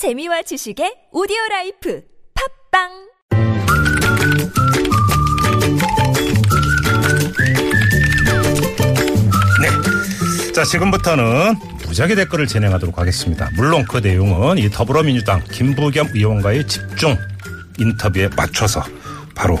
재미와 지식의 오디오 라이프 팟빵 네. 자, 지금부터는 무적의 댓글을 진행하도록 하겠습니다. 물론 그 내용은 이 더불어민주당 김부겸 의원과의 집중 인터뷰에 맞춰서 바로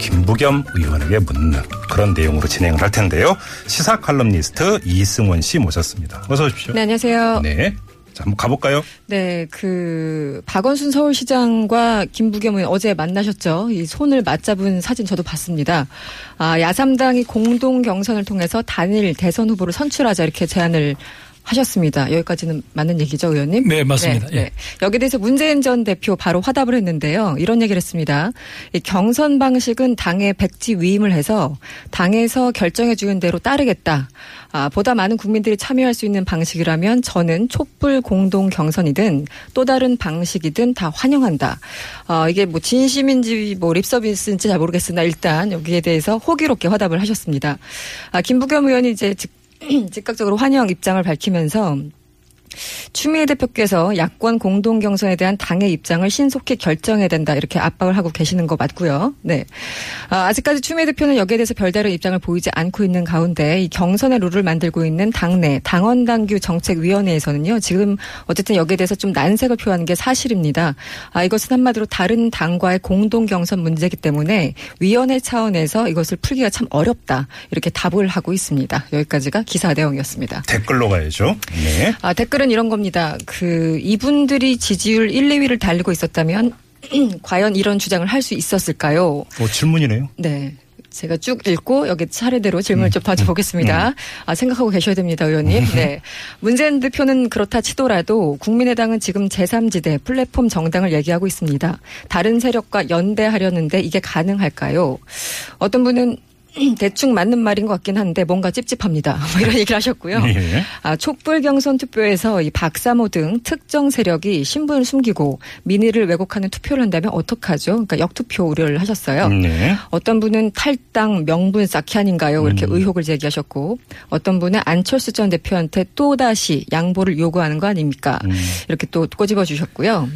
김부겸 의원에게 묻는 그런 내용으로 진행을 할 텐데요. 시사 칼럼니스트 이승원 씨 모셨습니다. 어서 오십시오. 네, 안녕하세요. 네. 자, 한번 가볼까요? 네, 그 박원순 서울시장과 김부겸 의원 어제 만나셨죠. 이 손을 맞잡은 사진 저도 봤습니다. 아, 야삼당이 공동 경선을 통해서 단일 대선 후보를 선출하자 이렇게 제안을 하셨습니다. 여기까지는 맞는 얘기죠, 의원님? 네, 맞습니다. 네, 예. 네. 여기에 대해서 문재인 전 대표 바로 화답을 했는데요. 이런 얘기를 했습니다. 이 경선 방식은 당의 백지 위임을 해서 당에서 결정해 주는 대로 따르겠다. 아, 보다 많은 국민들이 참여할 수 있는 방식이라면 저는 촛불 공동 경선이든 또 다른 방식이든 다 환영한다. 어, 이게 뭐 진심인지 뭐 립서비스인지 잘 모르겠으나 일단 여기에 대해서 호기롭게 화답을 하셨습니다. 아, 김부겸 의원이 이제 즉 즉각적으로 환영 입장을 밝히면서 추미애 대표께서 야권 공동 경선에 대한 당의 입장을 신속히 결정해야 된다 이렇게 압박을 하고 계시는 거 맞고요. 네. 아, 아직까지 추미애 대표는 여기에 대해서 별다른 입장을 보이지 않고 있는 가운데 이 경선의 룰을 만들고 있는 당내 당원 당규 정책위원회에서는요. 지금 어쨌든 여기에 대해서 좀 난색을 표하는 게 사실입니다. 아, 이것은 한마디로 다른 당과의 공동 경선 문제이기 때문에 위원회 차원에서 이것을 풀기가 참 어렵다 이렇게 답을 하고 있습니다. 여기까지가 기사 내용이었습니다. 댓글로 가야죠. 네. 아, 댓글 은 이런 겁니다. 그, 이분들이 지지율 1, 2위를 달리고 있었다면, 과연 이런 주장을 할 수 있었을까요? 뭐 질문이네요. 네. 제가 쭉 읽고 여기 차례대로 질문을 좀 봐줘보겠습니다. 아, 생각하고 계셔야 됩니다, 의원님. 네. 문재인 대표는 그렇다 치더라도 국민의당은 지금 제3지대 플랫폼 정당을 얘기하고 있습니다. 다른 세력과 연대하려는데 이게 가능할까요? 어떤 분은 대충 맞는 말인 것 같긴 한데 뭔가 찝찝합니다. 뭐 이런 얘기를 하셨고요. 예. 아, 촛불 경선 투표에서 이 박사모 등 특정 세력이 신분을 숨기고 민의를 왜곡하는 투표를 한다면 어떡하죠? 그러니까 역투표 우려를 하셨어요. 네. 어떤 분은 탈당 명분 쌓기 아닌가요? 이렇게 음. 의혹을 제기하셨고 어떤 분은 안철수 전 대표한테 또다시 양보를 요구하는 거 아닙니까? 음. 이렇게 또 꼬집어 주셨고요.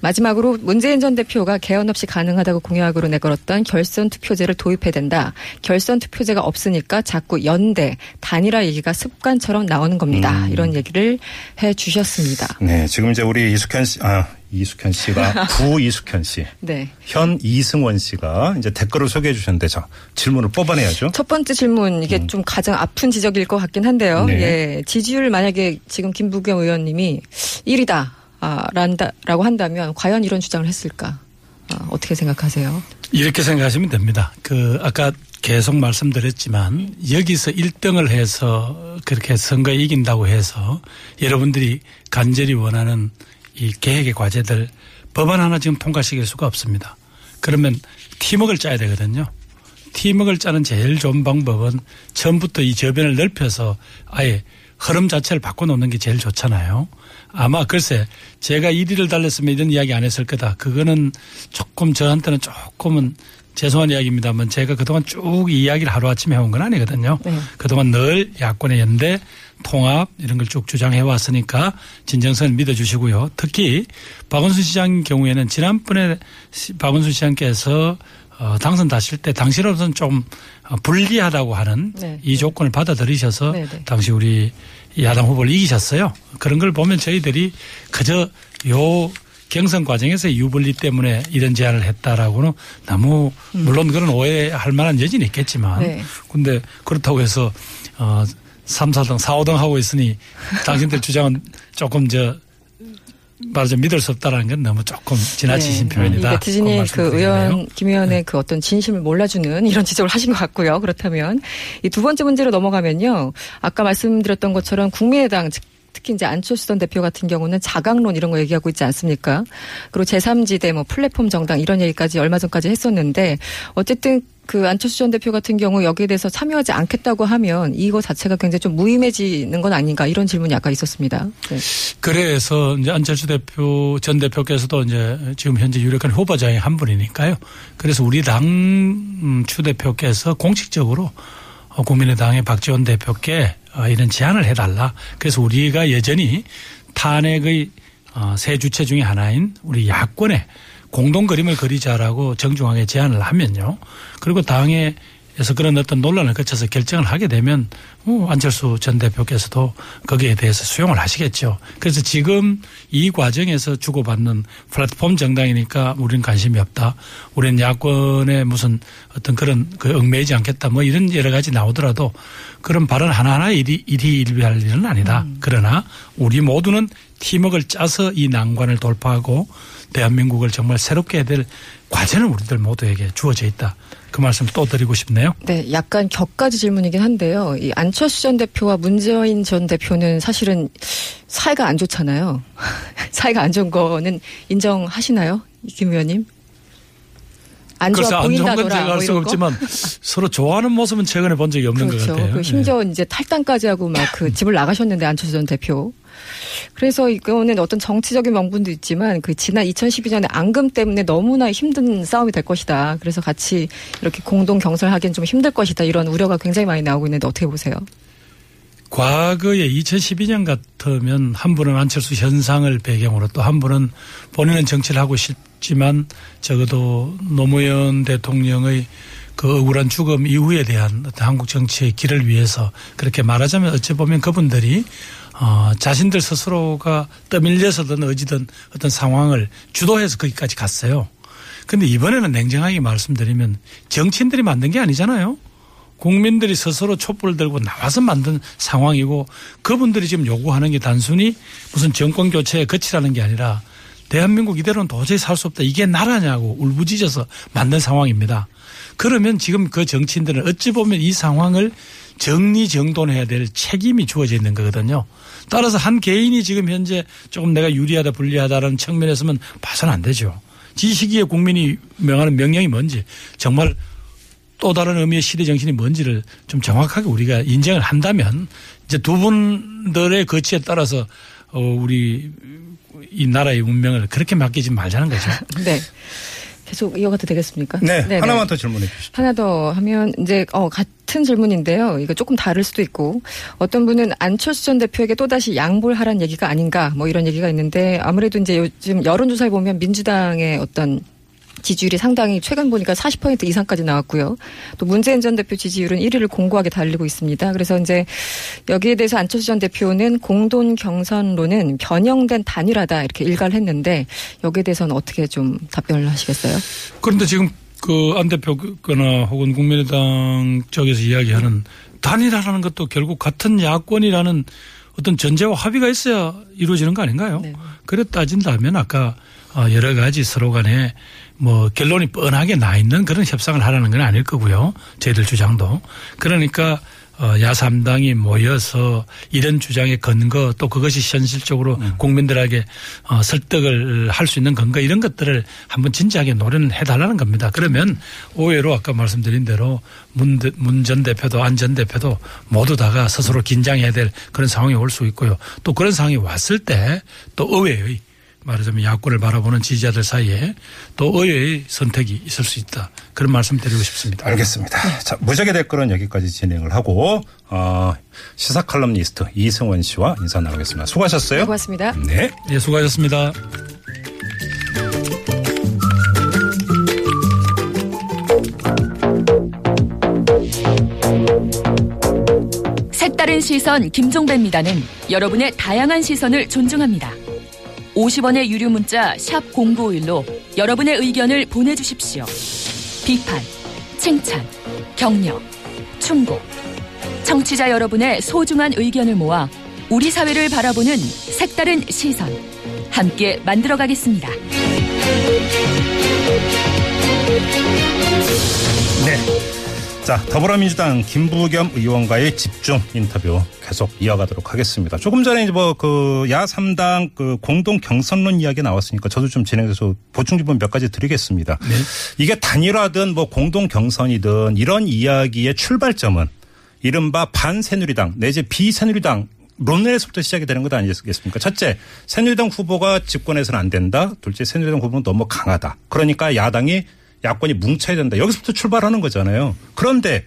마지막으로 문재인 전 대표가 개헌 없이 가능하다고 공약으로 내걸었던 결선 투표제를 도입해야 된다. 결선 투표제가 없으니까 자꾸 연대, 단일화 얘기가 습관처럼 나오는 겁니다. 음. 이런 얘기를 해 주셨습니다. 네. 지금 이제 우리 이숙현 씨, 아, 이숙현 씨가 구 이숙현 씨. 네. 현 이승원 씨가 이제 댓글을 소개해 주셨는데 자 질문을 뽑아내야죠. 첫 번째 질문 이게 좀 가장 아픈 지적일 것 같긴 한데요. 음. 네. 예, 지지율 만약에 지금 김부겸 의원님이 1위다. 아, 란다 라고 한다면 과연 이런 주장을 했을까? 아, 어떻게 생각하세요? 이렇게 생각하시면 됩니다. 그 아까 계속 말씀드렸지만 여기서 1등을 해서 그렇게 선거에 이긴다고 해서 여러분들이 간절히 원하는 이 계획의 과제들 법안 하나 지금 통과시킬 수가 없습니다. 그러면 팀웍을 짜야 되거든요. 팀웍을 짜는 제일 좋은 방법은 처음부터 이 저변을 넓혀서 아예 흐름 자체를 바꿔놓는 게 제일 좋잖아요. 아마 글쎄 제가 1위를 달렸으면 이런 이야기 안 했을 거다. 그거는 조금 저한테는 조금은 죄송한 이야기입니다만 제가 그동안 쭉이 이야기를 하루아침에 해온 건 아니거든요. 네. 그동안 늘 야권의 연대, 통합 이런 걸 쭉 주장해 왔으니까 진정성을 믿어주시고요. 특히 박원순 시장 경우에는 지난번에 시- 박원순 시장께서 어, 당선하실 때 당시로서는 좀 어, 불리하다고 하는 네. 이 조건을 받아들이셔서 네, 네. 당시 우리 야당 후보를 이기셨어요. 그런 걸 보면 저희들이 그저 요 경선 과정에서 유불리 때문에 이런 제안을 했다라고는 너무 물론 그런 오해할 만한 여지는 있겠지만 음. 네. 근데 그렇다고 해서 어 3, 4등, 4, 5등 하고 있으니 당신들 주장은 조금 저 말하자면 믿을 수 없다라는 건 너무 조금 지나치신 네. 표현이다. 이 네티즌이 그런 그. 의원 김 의원의 그 어떤 진심을 몰라주는 이런 지적을 하신 것 같고요. 그렇다면 이 두 번째 문제로 넘어가면요. 아까 말씀드렸던 것처럼 국민의당 즉 특히 이제 안철수 전 대표 같은 경우는 자강론 이런 거 얘기하고 있지 않습니까? 그리고 제3지대 뭐 플랫폼 정당 이런 얘기까지 얼마 전까지 했었는데 어쨌든 그 안철수 전 대표 같은 경우 여기에 대해서 참여하지 않겠다고 하면 이거 자체가 굉장히 좀 무의미해지는 건 아닌가 이런 질문이 아까 있었습니다. 네. 그래서 이제 안철수 대표 전 대표께서도 이제 지금 현재 유력한 후보자의 한 분이니까요. 그래서 우리 당 음, 추 대표께서 공식적으로 어, 국민의당의 박지원 대표께 어, 이런 제안을 해달라. 그래서 우리가 여전히 탄핵의 어, 세 주체 중에 하나인 우리 야권의 공동 그림을 그리자라고 정중하게 제안을 하면요. 그리고 당에 그래서 그런 어떤 논란을 거쳐서 결정을 하게 되면 뭐 안철수 전 대표께서도 거기에 대해서 수용을 하시겠죠. 그래서 지금 이 과정에서 주고받는 플랫폼 정당이니까 우리는 관심이 없다. 우리는 야권에 무슨 어떤 그런 그 얽매이지 않겠다. 뭐 이런 여러 가지 나오더라도 그런 발언 하나하나 일이 일이 일비할 일은 아니다. 음. 그러나 우리 모두는 팀웍을 짜서 이 난관을 돌파하고 대한민국을 정말 새롭게 해야 될 과제는 우리들 모두에게 주어져 있다. 그 말씀 또 드리고 싶네요. 네, 약간 격가지 질문이긴 한데요. 이 안철수 전 대표와 문재인 전 대표는 사실은 사이가 안 좋잖아요. 사이가 안 좋은 거는 인정하시나요, 김 의원님? 안 좋아 보인다더라. 제가 알 수가 없지만 서로 좋아하는 모습은 최근에 본 적이 없는 그렇죠. 것 같아요. 그 심지어 네. 이제 탈당까지 하고 막 그 집을 나가셨는데 안철수 전 대표. 그래서 이거는 어떤 정치적인 명분도 있지만 그 지난 2012년에 앙금 때문에 너무나 힘든 싸움이 될 것이다. 그래서 같이 이렇게 공동 경선하기는 좀 힘들 것이다. 이런 우려가 굉장히 많이 나오고 있는데 어떻게 보세요? 과거에 2012년 같으면 한 분은 안철수 현상을 배경으로 또 한 분은 본인은 정치를 하고 싶지만 적어도 노무현 대통령의 그 억울한 죽음 이후에 대한 한국 정치의 길을 위해서 그렇게 말하자면 어찌 보면 그분들이 어, 자신들 스스로가 떠밀려서든 어지든 어떤 상황을 주도해서 거기까지 갔어요. 근데 이번에는 냉정하게 말씀드리면 정치인들이 만든 게 아니잖아요. 국민들이 스스로 촛불을 들고 나와서 만든 상황이고 그분들이 지금 요구하는 게 단순히 무슨 정권 교체에 거치라는 게 아니라 대한민국 이대로는 도저히 살 수 없다. 이게 나라냐고 울부짖어서 만든 상황입니다. 그러면 지금 그 정치인들은 어찌 보면 이 상황을 정리정돈해야 될 책임이 주어져 있는 거거든요. 따라서 한 개인이 지금 현재 조금 내가 유리하다 불리하다라는 측면에서는 봐서는 안 되죠. 이 시기에 국민이 명하는 명령이 뭔지 정말 또 다른 의미의 시대 정신이 뭔지를 좀 정확하게 우리가 인정을 한다면 이제 두 분들의 거치에 따라서 어 우리 이 나라의 운명을 그렇게 맡기지 말자는 거죠. 네. 계속 이어가도 되겠습니까? 네. 네네. 하나만 더 질문해 주시죠. 하나 더 하면 이제 어 같은 질문인데요. 이거 조금 다를 수도 있고 어떤 분은 안철수 전 대표에게 또다시 양보를 하라는 얘기가 아닌가 뭐 이런 얘기가 있는데 아무래도 이제 요즘 여론조사에 보면 민주당의 어떤 지지율이 상당히 최근 보니까 40% 이상까지 나왔고요. 또 문재인 전 대표 지지율은 1위를 공고하게 달리고 있습니다. 그래서 이제 여기에 대해서 안철수 전 대표는 공동 경선론은 변형된 단일화다 이렇게 일가를 했는데 여기에 대해서는 어떻게 좀 답변을 하시겠어요? 그런데 지금 그 안 대표거나 혹은 국민의당 쪽에서 이야기하는 단일화라는 것도 결국 같은 야권이라는 어떤 전제와 합의가 있어야 이루어지는 거 아닌가요? 네. 그래 따진다면 아까 어, 여러 가지 서로 간에 뭐 결론이 뻔하게 나 있는 그런 협상을 하라는 건 아닐 거고요. 저희들 주장도. 그러니까 어, 야삼당이 모여서 이런 주장의 근거 또 그것이 현실적으로 음. 국민들에게 어, 설득을 할 수 있는 근거 이런 것들을 한번 진지하게 노력을 해달라는 겁니다. 그러면 오해로 아까 말씀드린 대로 문 전 대표도 안 전 대표도 모두 다가 스스로 긴장해야 될 그런 상황이 올 수 있고요. 또 그런 상황이 왔을 때 또 의회의 말하자면 야권을 바라보는 지지자들 사이에 또 의외의 선택이 있을 수 있다. 그런 말씀 드리고 싶습니다. 알겠습니다. 자, 무적의 댓글은 여기까지 진행을 하고 어, 시사 칼럼니스트 이승원 씨와 인사 나누겠습니다. 수고하셨어요. 고맙습니다. 네. 네, 수고하셨습니다. 색다른 시선 김종배입니다는 여러분의 다양한 시선을 존중합니다. 50원의 유료 문자 0951로 여러분의 의견을 보내주십시오. 비판, 칭찬, 격려, 충고. 청취자 여러분의 소중한 의견을 모아 우리 사회를 바라보는 색다른 시선. 함께 만들어가겠습니다. 네. 자, 더불어민주당 김부겸 의원과의 집중 인터뷰 계속 이어가도록 하겠습니다. 조금 전에 이제 뭐 그 야3당 그 공동 경선론 이야기 나왔으니까 저도 좀 진행해서 보충 질문 몇 가지 드리겠습니다. 네. 이게 단일화든 뭐 공동 경선이든 이런 이야기의 출발점은 이른바 반새누리당 내지 비새누리당 론에서부터 시작이 되는 것 아니겠습니까? 첫째, 새누리당 후보가 집권해서는 안 된다. 둘째, 새누리당 후보는 너무 강하다. 그러니까 야당이 야권이 뭉쳐야 된다. 여기서부터 출발하는 거잖아요. 그런데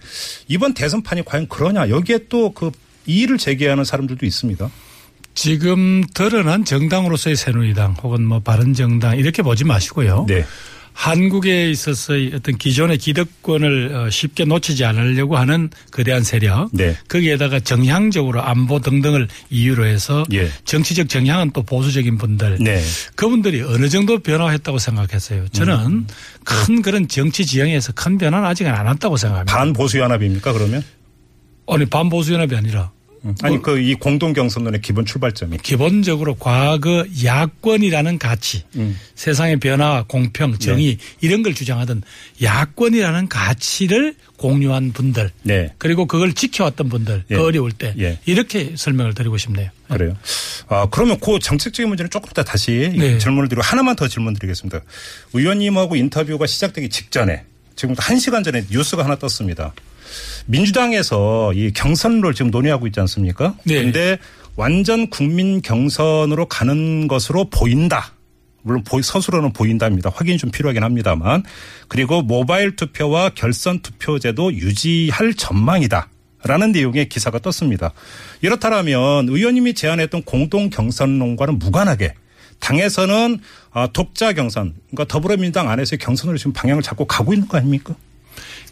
이번 대선판이 과연 그러냐. 여기에 또 그 이의를 제기하는 사람들도 있습니다. 지금 드러난 정당으로서의 새누리당 혹은 뭐 바른정당 이렇게 보지 마시고요. 네. 한국에 있어서의 어떤 기존의 기득권을 어, 쉽게 놓치지 않으려고 하는 거대한 세력. 네. 거기에다가 정향적으로 안보 등등을 이유로 해서 예. 정치적 정향은 또 보수적인 분들. 네. 그분들이 어느 정도 변화했다고 생각했어요. 저는 음. 큰 그런 정치 지형에서 큰 변화는 아직은 안 왔다고 생각합니다. 반보수 연합입니까 그러면? 아니 반보수 연합이 아니라 아니 그 이 공동 경선론의 기본 출발점이. 기본적으로 과거 야권이라는 가치, 음. 세상의 변화, 공평, 정의 이런 걸 주장하던 야권이라는 가치를 공유한 분들, 네. 그리고 그걸 지켜왔던 분들, 예. 그 어려울 때 예. 이렇게 설명을 드리고 싶네요. 그래요. 아, 그러면 그 정책적인 문제는 조금 더 다시 네. 질문을 드리고 하나만 더 질문 드리겠습니다. 의원님하고 인터뷰가 시작되기 직전에 지금부터 한 시간 전에 뉴스가 하나 떴습니다. 민주당에서 이 경선을 지금 논의하고 있지 않습니까? 네. 그런데 완전 국민 경선으로 가는 것으로 보인다. 물론 서술로는 보인답니다. 확인이 좀 필요하긴 합니다만. 그리고 모바일 투표와 결선 투표제도 유지할 전망이다. 라는 내용의 기사가 떴습니다. 이렇다면 의원님이 제안했던 공동 경선론과는 무관하게 당에서는 아, 독자 경선, 그러니까 더불어민주당 안에서의 경선으로 지금 방향을 잡고 가고 있는 거 아닙니까?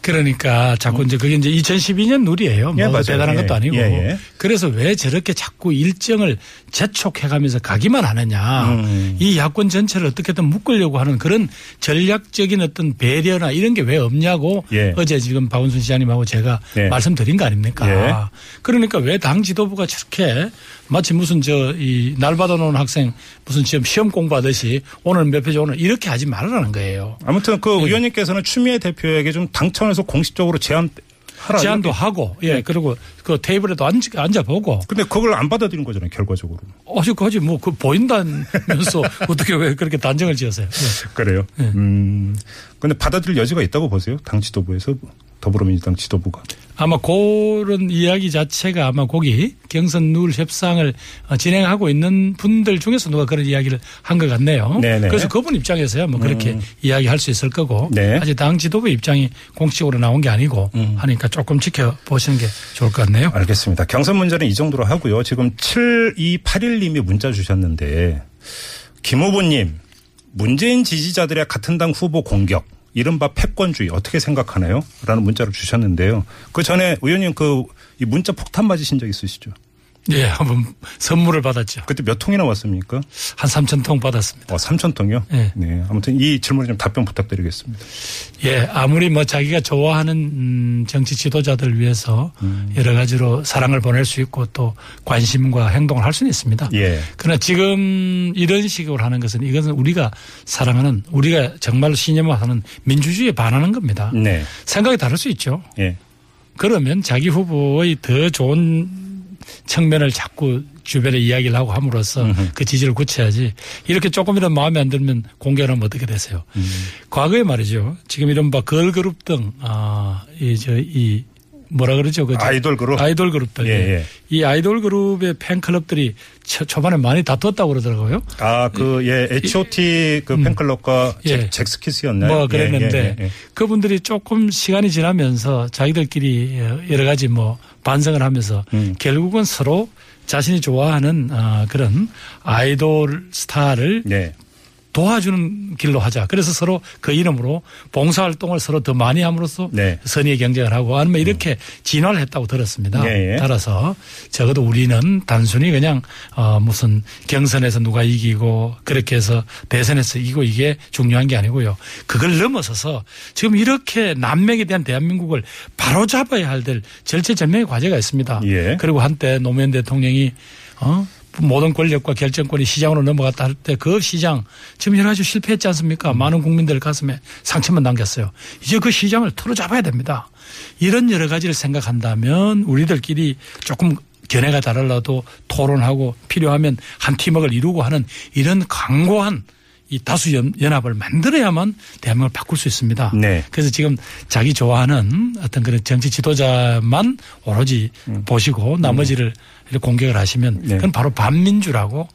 그러니까 자꾸 이제 그게 이제 2012년 룰이에요. 뭐 예, 맞아요. 대단한 예, 것도 아니고. 예, 예. 그래서 왜 저렇게 자꾸 일정을 재촉해가면서 가기만 하느냐. 음. 이 야권 전체를 어떻게든 묶으려고 하는 그런 전략적인 어떤 배려나 이런 게 왜 없냐고 예. 어제 지금 박원순 시장님하고 제가 예. 말씀드린 거 아닙니까? 예. 그러니까 왜 당 지도부가 저렇게 마치 무슨 저 이 날 받아놓은 학생 무슨 시험 시험 공부하듯이 오늘 몇 페이지 오늘 이렇게 하지 말라는 거예요. 아무튼 그 네. 의원님께서는 추미애 대표에게 좀 당청에서 공식적으로 제안하라. 제안도. 하고 예 그리고 그 테이블에도 앉, 앉아 보고 근데 그걸 안 받아들인 거잖아요, 결과적으로. 어저까지 뭐 그 보인다면서 어떻게 왜 그렇게 단정을 지었어요? 예. 그래요. 네. 음. 근데 받아들일 여지가 있다고 보세요. 당 지도부에서 더불어민주당 지도부가. 아마 그런 이야기 자체가 아마 거기 경선 룰 협상을 어, 진행하고 있는 분들 중에서 누가 그런 이야기를 한 것 같네요. 네네. 그래서 그분 입장에서야 뭐 그렇게 이야기할 수 있을 거고 네. 아직 당 지도부 입장이 공식적으로 나온 게 아니고 하니까 조금 지켜보시는 게 좋을 것 같네요. 알겠습니다. 경선 문제는 이 정도로 하고요. 지금 7281님이 문자 주셨는데 김 후보님 문재인 지지자들의 같은 당 후보 공격 이른바 패권주의 어떻게 생각하나요? 라는 문자를 주셨는데요. 그 전에 의원님 그이 문자 폭탄 맞으신 적 있으시죠? 예, 한번 선물을 받았죠. 그때 몇 통이나 왔습니까? 한 3천 통 받았습니다. 어, 3천 통이요? 네. 네. 아무튼 이 질문에 좀 답변 부탁드리겠습니다. 예, 아무리 뭐 자기가 좋아하는 음, 정치 지도자들 위해서 여러 가지로 사랑을 보낼 수 있고 또 관심과 행동을 할 수는 있습니다. 예. 그러나 지금 이런 식으로 하는 것은 이것은 우리가 사랑하는 우리가 정말 신념화하는 민주주의에 반하는 겁니다. 네. 생각이 다를 수 있죠. 예. 그러면 자기 후보의 더 좋은 측면을 자꾸 주변에 이야기를 하고 함으로써 그 지지를 굳혀야지 이렇게 조금이라도 마음에 안 들면 공개하면 어떻게 되세요? 과거에 말이죠. 지금 이른바 걸그룹 등, 아, 이, 저, 이, 뭐라 그러죠? 그 아이돌 그룹? 아이돌 그룹들. 예, 예. 이 아이돌 그룹의 팬클럽들이 초, 초반에 많이 다투었다고 그러더라고요. 아, 그, 예, H.O.T. 그 팬클럽과 예. 잭, 잭스키스였나요? 뭐 예, 그랬는데 예, 예, 예. 그분들이 조금 시간이 지나면서 자기들끼리 여러 가지 뭐 반성을 하면서 음. 결국은 서로 자신이 좋아하는 아, 그런 아이돌 스타를 네. 도와주는 길로 하자. 그래서 서로 그 이름으로 봉사활동을 서로 더 많이 함으로써 네. 선의의 경쟁을 하고 아니면 이렇게 진화를 했다고 들었습니다. 예, 예. 따라서 적어도 우리는 단순히 그냥 어 무슨 경선에서 누가 이기고 그렇게 해서 대선에서 이기고 이게 중요한 게 아니고요. 그걸 넘어서서 지금 이렇게 난맥에 대한 대한민국을 바로 잡아야 할 될 절체절명의 과제가 있습니다. 예. 그리고 한때 노무현 대통령이 어 모든 권력과 결정권이 시장으로 넘어갔다 할 때 그 시장 지금 여러 가지 실패했지 않습니까? 많은 국민들 가슴에 상처만 남겼어요. 이제 그 시장을 틀어 잡아야 됩니다. 이런 여러 가지를 생각한다면 우리들끼리 조금 견해가 다르라도 토론하고 필요하면 한 팀워크를 이루고 하는 이런 강고한 이 다수 연- 연합을 만들어야만 대한민국을 바꿀 수 있습니다. 네. 그래서 지금 자기 좋아하는 어떤 그런 정치 지도자만 오로지 보시고 나머지를 이렇게 공격을 하시면 음. 네. 그건 바로 반민주라고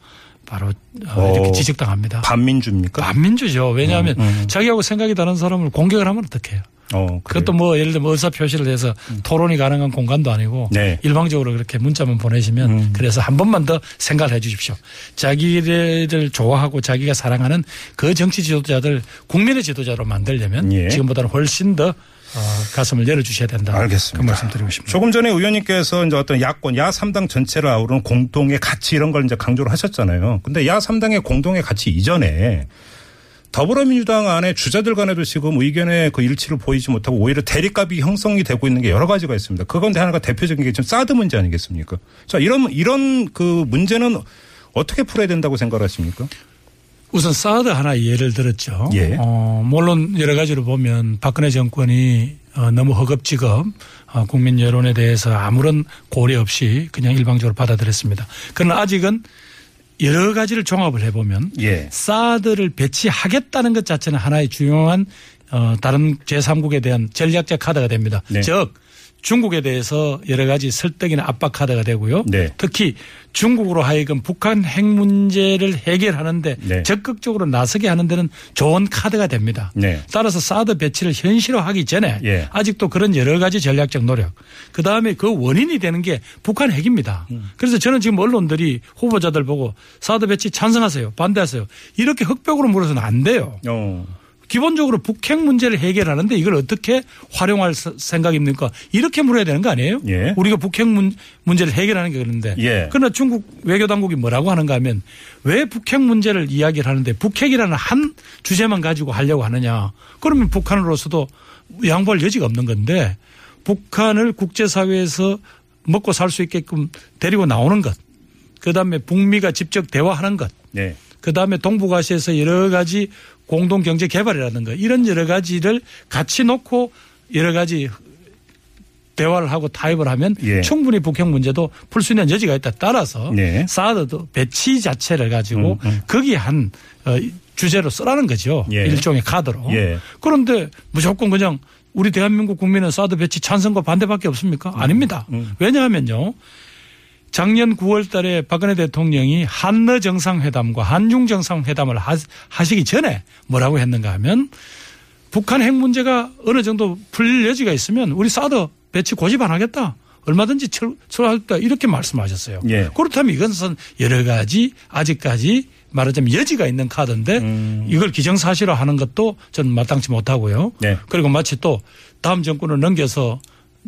바로 어, 어, 이렇게 지적당합니다. 반민주입니까? 반민주죠. 왜냐하면 음, 음. 자기하고 생각이 다른 사람을 공격을 하면 어떡해요. 어. 그것도 뭐 예를 들면 의사 표시를 해서 토론이 가능한 공간도 아니고 네. 일방적으로 그렇게 문자만 보내시면 음. 그래서 한 번만 더 생각을 해 주십시오. 자기를 좋아하고 자기가 사랑하는 그 정치 지도자들 국민의 지도자로 만들려면 예. 지금보다는 훨씬 더 어, 가슴을 열어주셔야 된다. 알겠습니다. 그 말씀 드리고 싶습니다. 조금 전에 의원님께서 이제 어떤 야권, 야 3당 전체를 아우르는 공동의 가치 이런 걸 이제 강조를 하셨잖아요. 근데 야 3당의 공동의 가치 이전에 더불어민주당 안에 주자들 간에도 지금 의견의 그 일치를 보이지 못하고 오히려 대립값이 형성이 되고 있는 게 여러 가지가 있습니다. 그건데 하나가 대표적인 게 지금 사드 문제 아니겠습니까? 자, 이런, 이런 그 문제는 어떻게 풀어야 된다고 생각하십니까? 우선 사드 하나 예를 들었죠. 예. 어, 물론 여러 가지로 보면 박근혜 정권이 어, 너무 허겁지겁 어, 국민 여론에 대해서 아무런 고려 없이 그냥 일방적으로 받아들였습니다. 그러나 아직은 여러 가지를 종합을 해보면 예. 사드를 배치하겠다는 것 자체는 하나의 중요한 어, 다른 제3국에 대한 전략적 카드가 됩니다. 네. 즉 중국에 대해서 여러 가지 설득이나 압박 카드가 되고요. 네. 특히 중국으로 하여금 북한 핵 문제를 해결하는데 네. 적극적으로 나서게 하는 데는 좋은 카드가 됩니다. 네. 따라서 사드 배치를 현실화하기 전에 예. 아직도 그런 여러 가지 전략적 노력 그 다음에 그 원인이 되는 게 북한 핵입니다. 음. 그래서 저는 지금 언론들이 후보자들 보고 사드 배치 찬성하세요 반대하세요 이렇게 흑백으로 물어서는 안 돼요. 어. 기본적으로 북핵 문제를 해결하는데 이걸 어떻게 활용할 서- 생각입니까? 이렇게 물어야 되는 거 아니에요? 예. 우리가 북핵 문, 문제를 해결하는 게 그런데. 예. 그러나 중국 외교 당국이 뭐라고 하는가 하면 왜 북핵 문제를 이야기를 하는데 북핵이라는 한 주제만 가지고 하려고 하느냐. 그러면 북한으로서도 양보할 여지가 없는 건데 북한을 국제사회에서 먹고 살 수 있게끔 데리고 나오는 것. 그 다음에 북미가 직접 대화하는 것. 네. 그 다음에 동북아시아에서 여러 가지 공동 경제 개발이라든가 이런 여러 가지를 같이 놓고 여러 가지 대화를 하고 타협을 하면 예. 충분히 북핵 문제도 풀 수 있는 여지가 있다. 따라서 네. 사드도 배치 자체를 가지고 음, 음. 거기에 한 어, 주제로 쓰라는 거죠. 예. 일종의 카드로. 예. 그런데 무조건 그냥 우리 대한민국 국민은 사드 배치 찬성과 반대밖에 없습니까? 아닙니다. 음. 왜냐하면요. 작년 9월 달에 박근혜 대통령이 한러 정상회담과 한중 정상회담을 하- 하시기 전에 뭐라고 했는가 하면 북한 핵 문제가 어느 정도 풀릴 여지가 있으면 우리 사드 배치 고집 안 하겠다. 얼마든지 철- 철하겠다. 이렇게 말씀하셨어요. 예. 그렇다면 이것은 여러 가지 아직까지 말하자면 여지가 있는 카드인데 음. 이걸 기정사실화 하는 것도 저는 마땅치 못하고요. 네. 그리고 마치 또 다음 정권을 넘겨서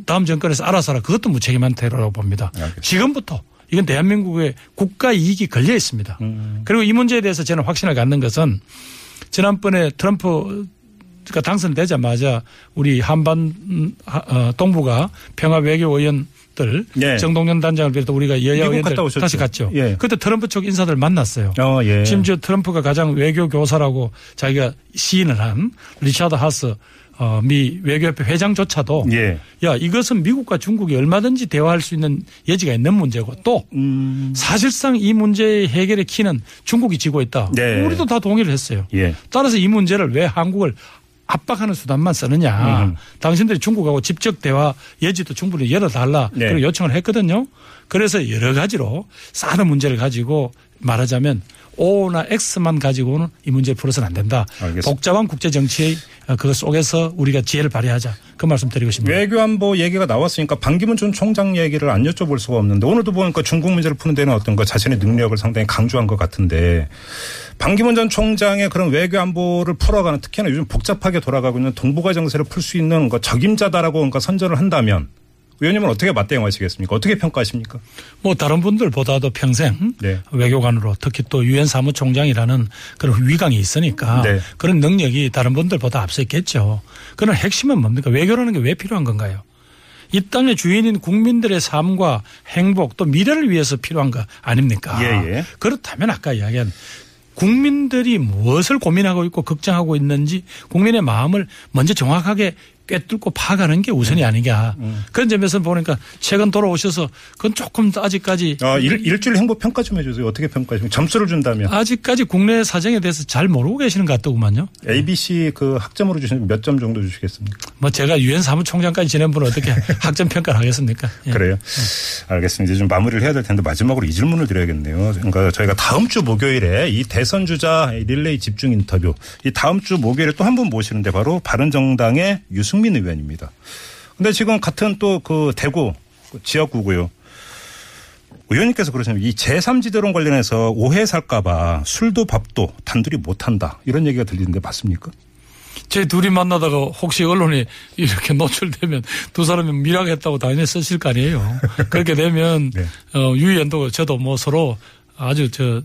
다음 정권에서 알아서 하라 그것도 무책임한 태도라고 봅니다. 알겠습니다. 지금부터 이건 대한민국의 국가 이익이 걸려 있습니다. 음. 그리고 이 문제에 대해서 저는 확신을 갖는 것은 지난번에 트럼프 가 당선되자마자 우리 한반 어, 동북아 평화 외교 의원들 네. 정동영 단장을 비롯해 우리가 여야 의원들? 다시 갔죠. 예. 그때 트럼프 쪽 인사들 만났어요. 어, 예. 심지어 트럼프가 가장 외교 교사라고 자기가 시인을 한 리차드 하스 어, 미 외교협회 회장조차도 예. 야 이것은 미국과 중국이 얼마든지 대화할 수 있는 여지가 있는 문제고 또 음. 사실상 이 문제의 해결의 키는 중국이 쥐고 있다. 네. 우리도 다 동의를 했어요. 예. 따라서 이 문제를 왜 한국을 압박하는 수단만 쓰느냐. 음. 당신들이 중국하고 직접 대화 여지도 충분히 열어달라. 네. 그리고 요청을 했거든요. 그래서 여러 가지로 사드 문제를 가지고 말하자면 O나 X만 가지고는 이 문제를 풀어서는 안 된다. 알겠습니다. 복잡한 국제 정치의 그 속에서 우리가 지혜를 발휘하자. 그 말씀 드리고 싶습니다. 외교안보 얘기가 나왔으니까 반기문 전 총장 얘기를 안 여쭤볼 수가 없는데 오늘도 보니까 중국 문제를 푸는 데는 어떤 거 자신의 능력을 상당히 강조한 것 같은데 반기문 전 총장의 그런 외교안보를 풀어가는 특히나 요즘 복잡하게 돌아가고 있는 동북아 정세를 풀 수 있는 거 적임자다라고 그러니까 선전을 한다면 의원님은 어떻게 맞대응하시겠습니까? 어떻게 평가하십니까? 뭐 다른 분들보다도 평생 네. 외교관으로 특히 또 유엔 사무총장이라는 그런 위강이 있으니까 네. 그런 능력이 다른 분들보다 앞서 있겠죠. 그런 핵심은 뭡니까? 외교라는 게 왜 필요한 건가요? 이 땅의 주인인 국민들의 삶과 행복 또 미래를 위해서 필요한 거 아닙니까? 예, 예. 그렇다면 아까 이야기한 국민들이 무엇을 고민하고 있고 걱정하고 있는지 국민의 마음을 먼저 정확하게 꿰뚫고 파가는 게 우선이 아니냐. 음. 그런 점에서 보니까 최근 돌아오셔서 그건 조금 아직까지 아, 일, 일주일 행보 평가 좀 해주세요. 어떻게 평가하시면 점수를 준다면 아직까지 국내 사정에 대해서 잘 모르고 계시는 것 같더구만요. ABC 그 학점으로 주시면 몇 점 정도 주시겠습니까? 뭐 제가 유엔 사무총장까지 지낸 분은 어떻게 학점 평가를 하겠습니까? 예. 그래요. 알겠습니다. 이제 좀 마무리를 해야 될 텐데 마지막으로 이 질문을 드려야겠네요. 그러니까 저희가 다음 주 목요일에 이 대선 주자 릴레이 집중 인터뷰 이 다음 주 목요일에 또 한 분 모시는데 바로 바른정당의 유승 민 의원입니다. 근데 지금 같은 또 그 대구 지역구고요. 의원님께서 그러시면 이 제3지대론 관련해서 오해 살까봐 술도 밥도 단둘이 못한다 이런 얘기가 들리는데 맞습니까? 제 둘이 만나다가 혹시 언론에 이렇게 노출되면 두 사람이 밀약했다고 당연히 쓰실 거 아니에요. 그렇게 되면 네. 어, 유 의원도 저도 뭐 서로 아주 저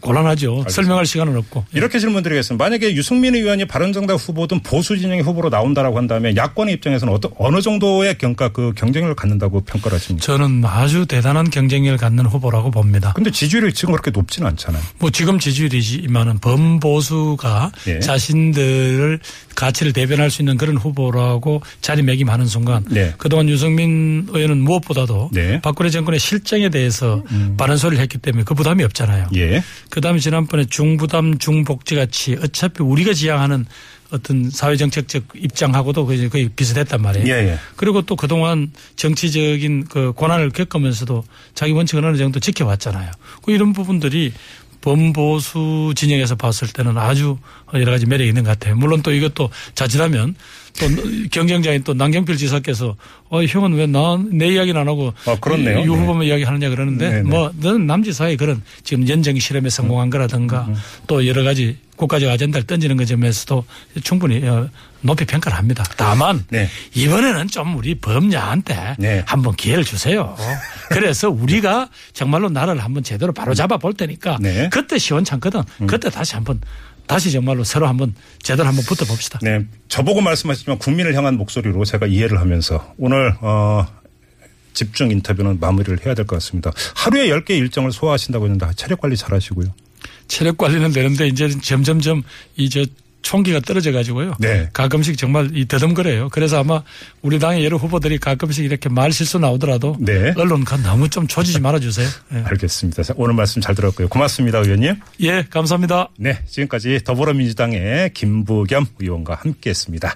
곤란하죠. 설명할 시간은 없고. 이렇게 질문드리겠습니다. 만약에 유승민 의원이 바른정당 후보든 보수 진영의 후보로 나온다라고 한다면 야권의 입장에서는 어떤 어느 정도의 경과 그 경쟁력을 갖는다고 평가를 하십니까? 저는 아주 대단한 경쟁력을 갖는 후보라고 봅니다. 근데 지지율이 지금 그렇게 높지는 않잖아요. 뭐 지금 지지율이지만은 범보수가 예. 자신들을 가치를 대변할 수 있는 그런 후보라고 자리매김하는 순간 네. 그동안 유승민 의원은 무엇보다도 네. 음. 박근혜 정권의 실정에 대해서 바른 소리를 했기 때문에 그 부담이 없잖아요. 예. 그다음에 지난번에 중부담 중복지 같이 어차피 우리가 지향하는 어떤 사회정책적 입장하고도 거의 거의 비슷했단 말이에요. 예, 예. 그리고 또 그동안 정치적인 그 고난을 겪으면서도 자기 원칙을 어느 정도 지켜왔잖아요. 그 이런 부분들이 범보수 진영에서 봤을 때는 아주 여러 가지 매력이 있는 것 같아요. 물론 또 이것도 자칫하면 또 경쟁자인 또 남경필 지사께서 어, 형은 왜 나 내 이야기는 안 하고 아, 그렇네요. 유 후보만 이야기 하느냐 그러는데 네, 네. 뭐 너는 남지사의 그런 지금 연정 실험에 성공한 거라든가 음, 또 여러 가지 국가적 아젠다를 던지는 것 점에서도 충분히 어, 높이 평가를 합니다. 다만 네. 이번에는 좀 우리 범야한테 네. 한번 기회를 주세요. 그래서 우리가 정말로 나라를 한번 제대로 바로 잡아 볼 테니까 네. 그때 시원찮거든. 그때 다시 한번 다시 정말로 서로 한번 제대로 한번 붙어 봅시다. 네. 저보고 말씀하시지만 국민을 향한 목소리로 제가 이해를 하면서 오늘 어 집중 인터뷰는 마무리를 해야 될 것 같습니다. 하루에 10개 일정을 소화하신다고 했는데 체력 관리 잘 하시고요. 체력 관리는 되는데 이제 점점점 이 저 총기가 떨어져 가지고요. 네. 가끔씩 정말 이 더듬거려요. 그래서 아마 우리 당의 여러 후보들이 가끔씩 이렇게 말 실수 나오더라도 네. 언론가 너무 좀 조지지 말아 주세요. 예. 알겠습니다. 자, 오늘 말씀 잘 들었고요. 고맙습니다, 의원님. 예, 감사합니다. 네, 지금까지 더불어민주당의 김부겸 의원과 함께했습니다.